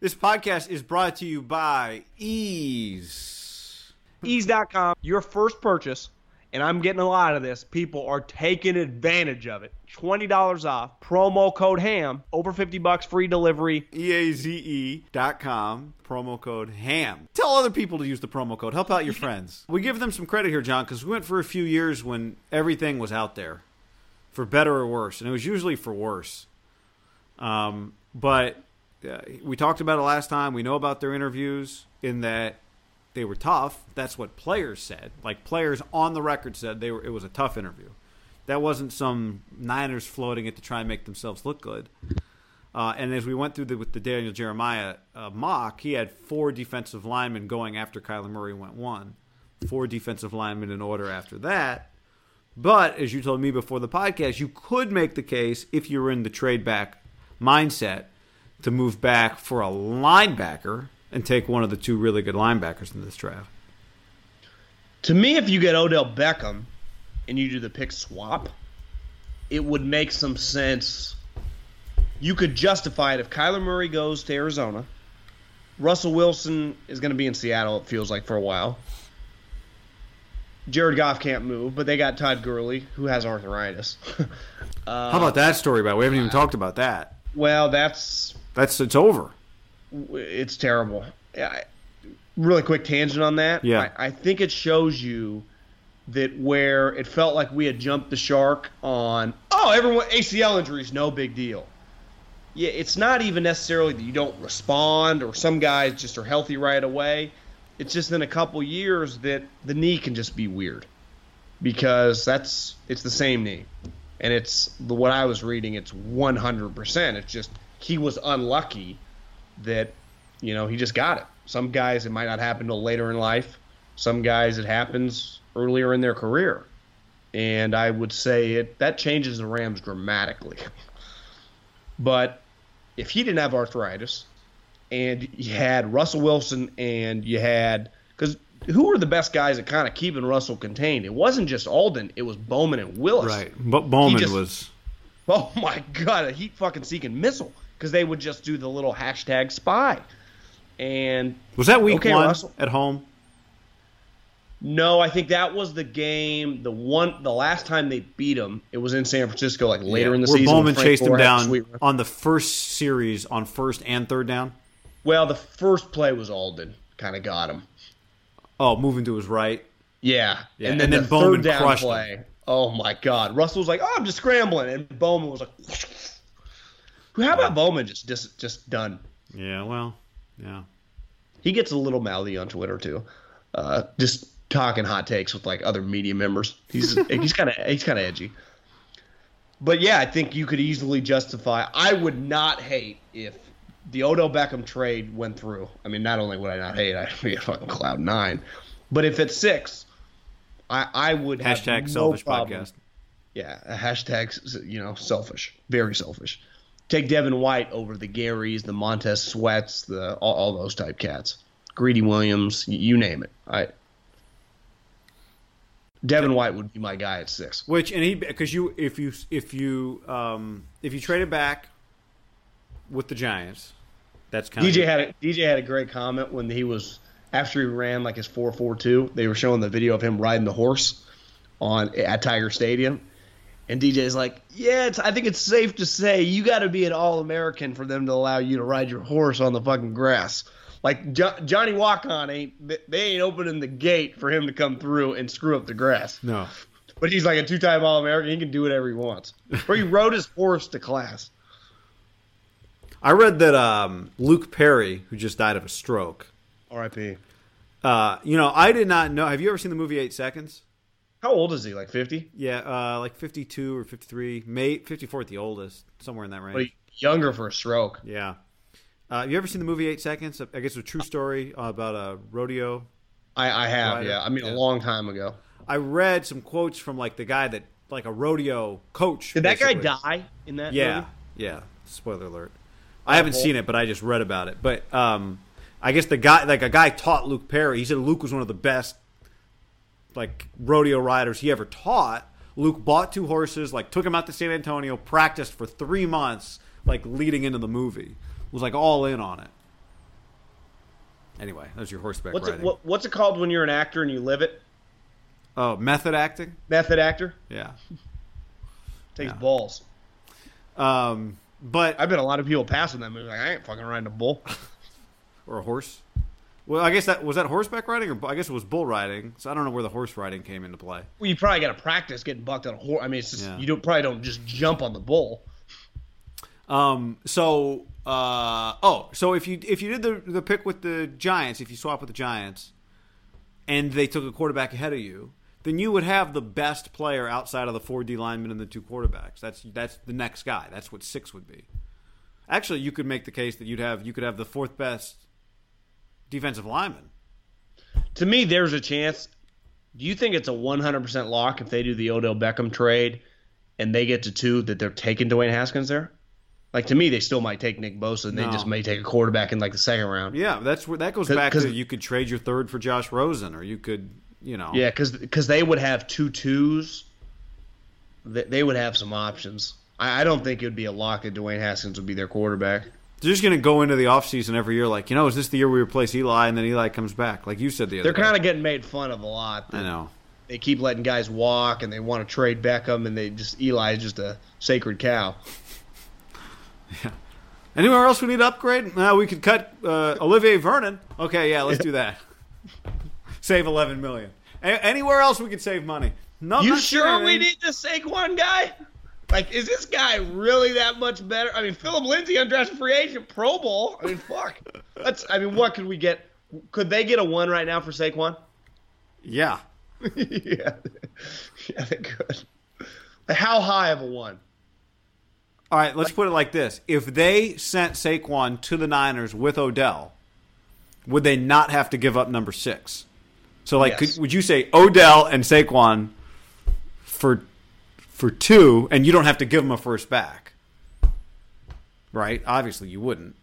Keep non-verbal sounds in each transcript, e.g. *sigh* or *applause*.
This podcast is brought to you by Eaze. Eaze.com, your first purchase, and I'm getting a lot of this. People are taking advantage of it. $20 off, promo code HAM, over 50 bucks free delivery. E-A-Z-E dot com, promo code HAM. Tell other people to use the promo code. Help out your *laughs* friends. We give them some credit here, John, because we went for a few years when everything was out there, for better or worse, and it was usually for worse. Um, but we talked about it last time. We know about their interviews in that they were tough. That's what players said. Like players on the record said they were. It was a tough interview. That wasn't some Niners floating it to try and make themselves look good. Uh, and as we went through the, with the Daniel Jeremiah uh, mock, he had four defensive linemen going after Kyler Murray went one, four defensive linemen in order after that. But as you told me before the podcast, you could make the case if you were in the trade back mindset to move back for a linebacker and take one of the two really good linebackers in this draft. To me, if you get Odell Beckham and you do the pick swap, it would make some sense. You could justify it if Kyler Murray goes to Arizona. Russell Wilson is going to be in Seattle, it feels like, for a while. Jared Goff can't move, but they got Todd Gurley, who has arthritis. *laughs* How about that story? About we haven't even talked about that. well, that's That's it's over. it's terrible. Yeah, really quick tangent on that. Yeah. I, I think it shows you that where it felt like we had jumped the shark on oh everyone ACL injuries no big deal. Yeah, it's not even necessarily that you don't respond or some guys just are healthy right away. It's just in a couple years that the knee can just be weird because that's it's the same knee and it's the what I was reading. It's 100%. It's just he was unlucky that you know he just got it. Some guys it might not happen till later in life. Some guys it happens earlier in their career, and I would say it that changes the Rams dramatically. *laughs* but if he didn't have arthritis, and you had Russell Wilson, and you had because who were the best guys at kind of keeping Russell contained? It wasn't just Aldon; it was Bowman and Willis. Right. But Bowman just- was. *laughs* Oh my god, a heat fucking seeking missile because they would just do the little hashtag spy. And Was that week Okay, one Russell. at home? no, I think that was the game. The one, the last time they beat them, it was in San Francisco, like later in the Where season. Bowman chased him a down on the first series on first and third down. Well, the first play was Aldon, kind of got him. Oh, moving to his right. Yeah, Yeah, and then, and then the Bowman third down crushed play. Oh my God, Russell was like, "Oh, I'm just scrambling," and Bowman was like, "How about Bowman just just just done?" Yeah, well, yeah. he gets a little mouthy on Twitter too, uh, just talking hot takes with like other media members. He's *laughs* he's kind of he's kind of edgy. But yeah, I think you could easily justify. I would not hate if the Odell Beckham trade went through. I mean, not only would I not hate, *laughs* I'd be a fucking cloud nine. But if it's six, I I would have Hashtag no selfish problem. podcast. Yeah, a hashtag you know selfish, very selfish. Take Devin White over the Garys, the Montez Sweats, the all, all those type cats. Greedy Williams, you name it. I Devin White would be my guy at six. Which and he because you if you if you um if you trade it back with the Giants, that's kind of DJ of had a, DJ had a great comment when he was after he ran like his four four two. They were showing the video of him riding the horse on at Tiger Stadium, and DJ's like, "Yeah, it's, I think it's safe to say you got to be an All American for them to allow you to ride your horse on the fucking grass." Like jo- Johnny Walk-On ain't they- ain't opening the gate for him to come through and screw up the grass. no. But he's like a two-time All-American. He can do whatever he wants. Or he rode his horse to class. I read that um, Luke Perry, who just died of a stroke. R.I.P. Uh, you know, I did not know. Have you ever seen the movie Eight Seconds? How old is he? Like fifty? Yeah, uh, like fifty-two or fifty-three, May fifty-four at the oldest, somewhere in that range. But younger for a stroke. Yeah. Uh, you ever seen the movie Eight Seconds? I guess it's a true story about a rodeo. I, I have, Right. yeah. I mean, Yeah. a long time ago. I read some quotes from like the guy that, like a rodeo coach. Did that guy basically. die in that? Yeah, movie? yeah. Spoiler alert. I haven't seen it, but I just read about it. But um, I guess the guy, like a guy, taught Luke Perry. He said Luke was one of the best, like rodeo riders he ever taught. Luke bought two horses, like took him out to San Antonio, practiced for three months, like leading into the movie. Was like all in on it. Anyway, that's your horseback What's it, riding. what, what's it called when you're an actor and you live it? Oh, method acting. Method actor Yeah. *laughs* takes Yeah. balls. Um, but I bet a lot of people passing that movie like I ain't fucking riding a bull. *laughs* or a horse. Well, I guess that was that horseback riding, or I guess it was bull riding. So I don't know where the horse riding came into play. well, you probably got to practice getting bucked on a horse. I mean, it's just, Yeah. you don't probably don't just jump on the bull. Um, so uh, oh, so if you if you did the the pick with the Giants, if you swap with the Giants, and they took a quarterback ahead of you, then you would have the best player outside of the four D linemen and the two quarterbacks. That's that's the next guy. That's what six would be. Actually, you could make the case that you'd have you could have the fourth best defensive lineman. To me, there's a chance. Do you think it's a 100% lock if they do the Odell Beckham trade and they get to two that they're taking Dwayne Haskins there? Like to me, they still might take Nick Bosa and they just may take a quarterback in like the second round. Yeah, that's where that goes back to you could trade your third for Josh Rosen, or you could, you know, Yeah, because they would have two twos. They, they would have some options. I, I don't think it would be a lock that Dwayne Haskins would be their quarterback. They're just going to go into the offseason every year like, you know, is this the year we replace Eli and then Eli comes back? Like you said the other They're kind of getting made fun of a lot. I know. They keep letting guys walk, and they want to trade Beckham, and they just Eli is just a sacred cow. *laughs* yeah. Anywhere else we need to upgrade? No, we could cut uh, Olivier Vernon. Okay, yeah, let's do that. *laughs* save 11 million. A- anywhere else we could save money. No, you sure we need this Saquon guy? Like, is this guy really that much better? I mean, Phillip Lindsay, undrafted free agent, Pro Bowl. I mean, fuck. Let's. I mean, what could we get? Could they get a one right now for Saquon? Yeah. yeah, *laughs* yeah, they could. How high of a one? All right, let's put it like this. If they sent Saquon to the Niners with Odell, would they not have to give up number six? So, like, Yes. could, would you say Odell and Saquon for for two, and you don't have to give them a first back? Right? Obviously, you wouldn't.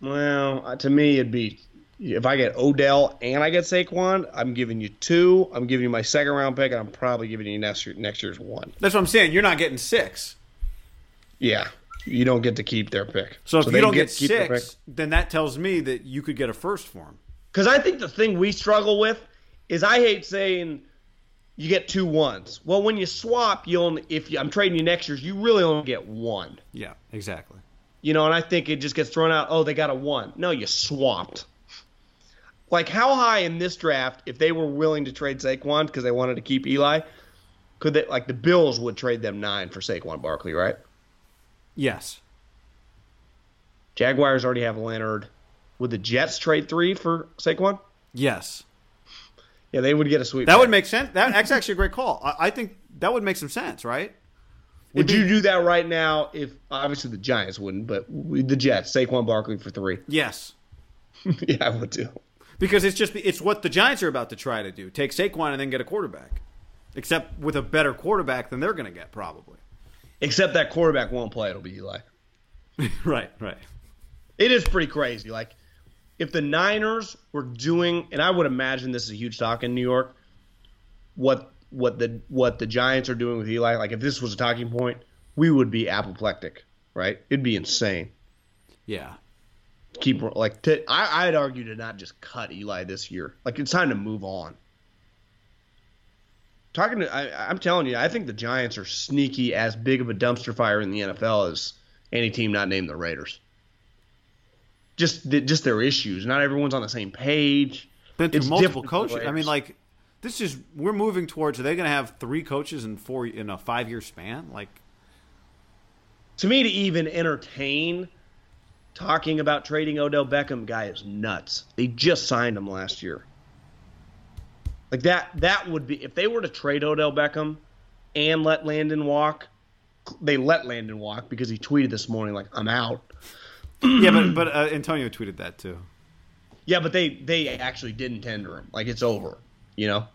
Well, uh, to me, it'd be if I get Odell and I get Saquon, I'm giving you two. I'm giving you my second round pick, and I'm probably giving you next year, next year's one. That's what I'm saying. You're not getting six. Yeah, you don't get to keep their pick. So if they you don't get, pick. six, then that tells me that you could get a first for him. Because I think the thing we struggle with is I hate saying you get two ones. Well, when you swap, you only if you, I'm trading you next year's, you really only get one. Yeah, exactly. You know, and I think it just gets thrown out. Oh, they got a one. No, you swapped. Like how high in this draft, if they were willing to trade Saquon because they wanted to keep Eli, could they? Like the Bills would trade them nine for Saquon Barkley, right? Yes. Jaguars already have Leonard. Would the Jets trade three for Saquon? Yes. Yeah, they would get a sweep. That would make sense. That, that's actually a great call. I, I think that would make some sense, right? Would you do that right now? If obviously the Giants wouldn't, but we- the Jets, Saquon Barkley for three. Yes. *laughs* yeah, I would too. Because it's just it's what the Giants are about to try to do. Take Saquon and then get a quarterback. Except with a better quarterback than they're going to get probably. Except that quarterback won't play. It'll be Eli. *laughs* right, right. It is pretty crazy. Like, if the Niners were doing, and I would imagine this is a huge talk in New York, what what the what the Giants are doing with Eli, like if this was a talking point, we would be apoplectic, right? It'd be insane. Yeah. Keep like to, I, I'd argue to not just cut Eli this year. Like it's time to move on. Talking to, I, I'm telling you, I think the Giants are sneaky as big of a dumpster fire in the NFL as any team not named the Raiders. Just, just their issues. Not everyone's on the same page. Been through It's multiple coaches. I mean, like this is we're moving towards. Are they going to have three coaches in four in a five year span? Like, to me to even entertain talking about trading Odell Beckham guy is nuts. They just signed him last year. Like that that would be if they were to trade Odell Beckham and let Landon walk, they let Landon walk because he tweeted this morning like I'm out. Yeah, but *clears throat* but uh, Antonio tweeted that too. Yeah, but they they actually didn't tender him. Like it's over, you know?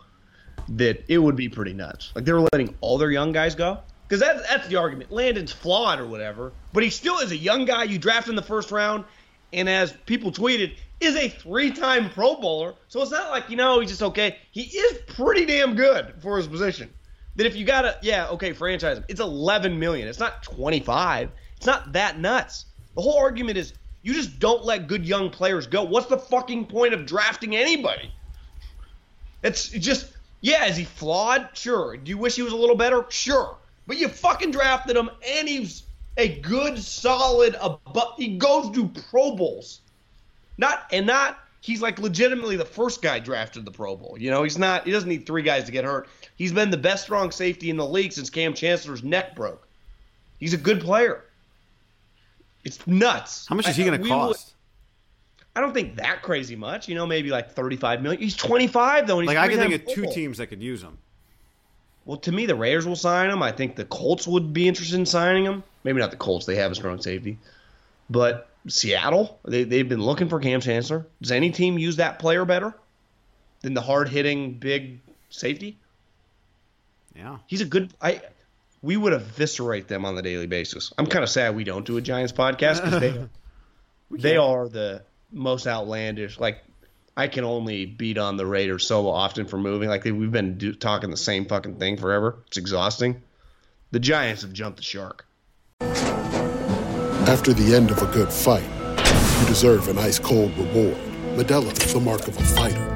That it would be pretty nuts. Like they were letting all their young guys go. Because that's, that's the argument. Landon's flawed or whatever, but he still is a young guy you draft in the first round, and as people tweeted, is a three-time Pro Bowler. So it's not like you know he's just okay. He is pretty damn good for his position. That if you gotta, yeah, okay, franchise him. It's 11 million. It's not 25. It's not that nuts. The whole argument is you just don't let good young players go. What's the fucking point of drafting anybody? It's just, yeah, is he flawed? Sure. Do you wish he was a little better? Sure. But you fucking drafted him, and he's a good, solid, abu- he goes to Pro Bowls. Not, and not, he's like legitimately the first guy drafted the Pro Bowl. You know, he's not, he doesn't need three guys to get hurt. He's been the best strong safety in the league since Kam Chancellor's neck broke. He's a good player. It's nuts. How much is he going to will- cost? I don't think that crazy much. You know, maybe like thirty-five million. He's twenty-five though. Like I can think of two teams that could use him. Well, to me, the Raiders will sign him. I think the Colts would be interested in signing him. Maybe not the Colts; they have a strong safety. But Seattle, they they've been looking for Kam Chancellor. Does any team use that player better than the hard-hitting big safety? Yeah. He's a good. I we would eviscerate them on the daily basis. I'm kind of sad we don't do a Giants podcast because they *laughs* they are the most outlandish. Like I can only beat on the Raiders so often for moving. Like we've been do, talking the same fucking thing forever. It's exhausting. The Giants have jumped the shark. After the end of a good fight, you deserve an ice cold reward. Modelo is the mark of a fighter.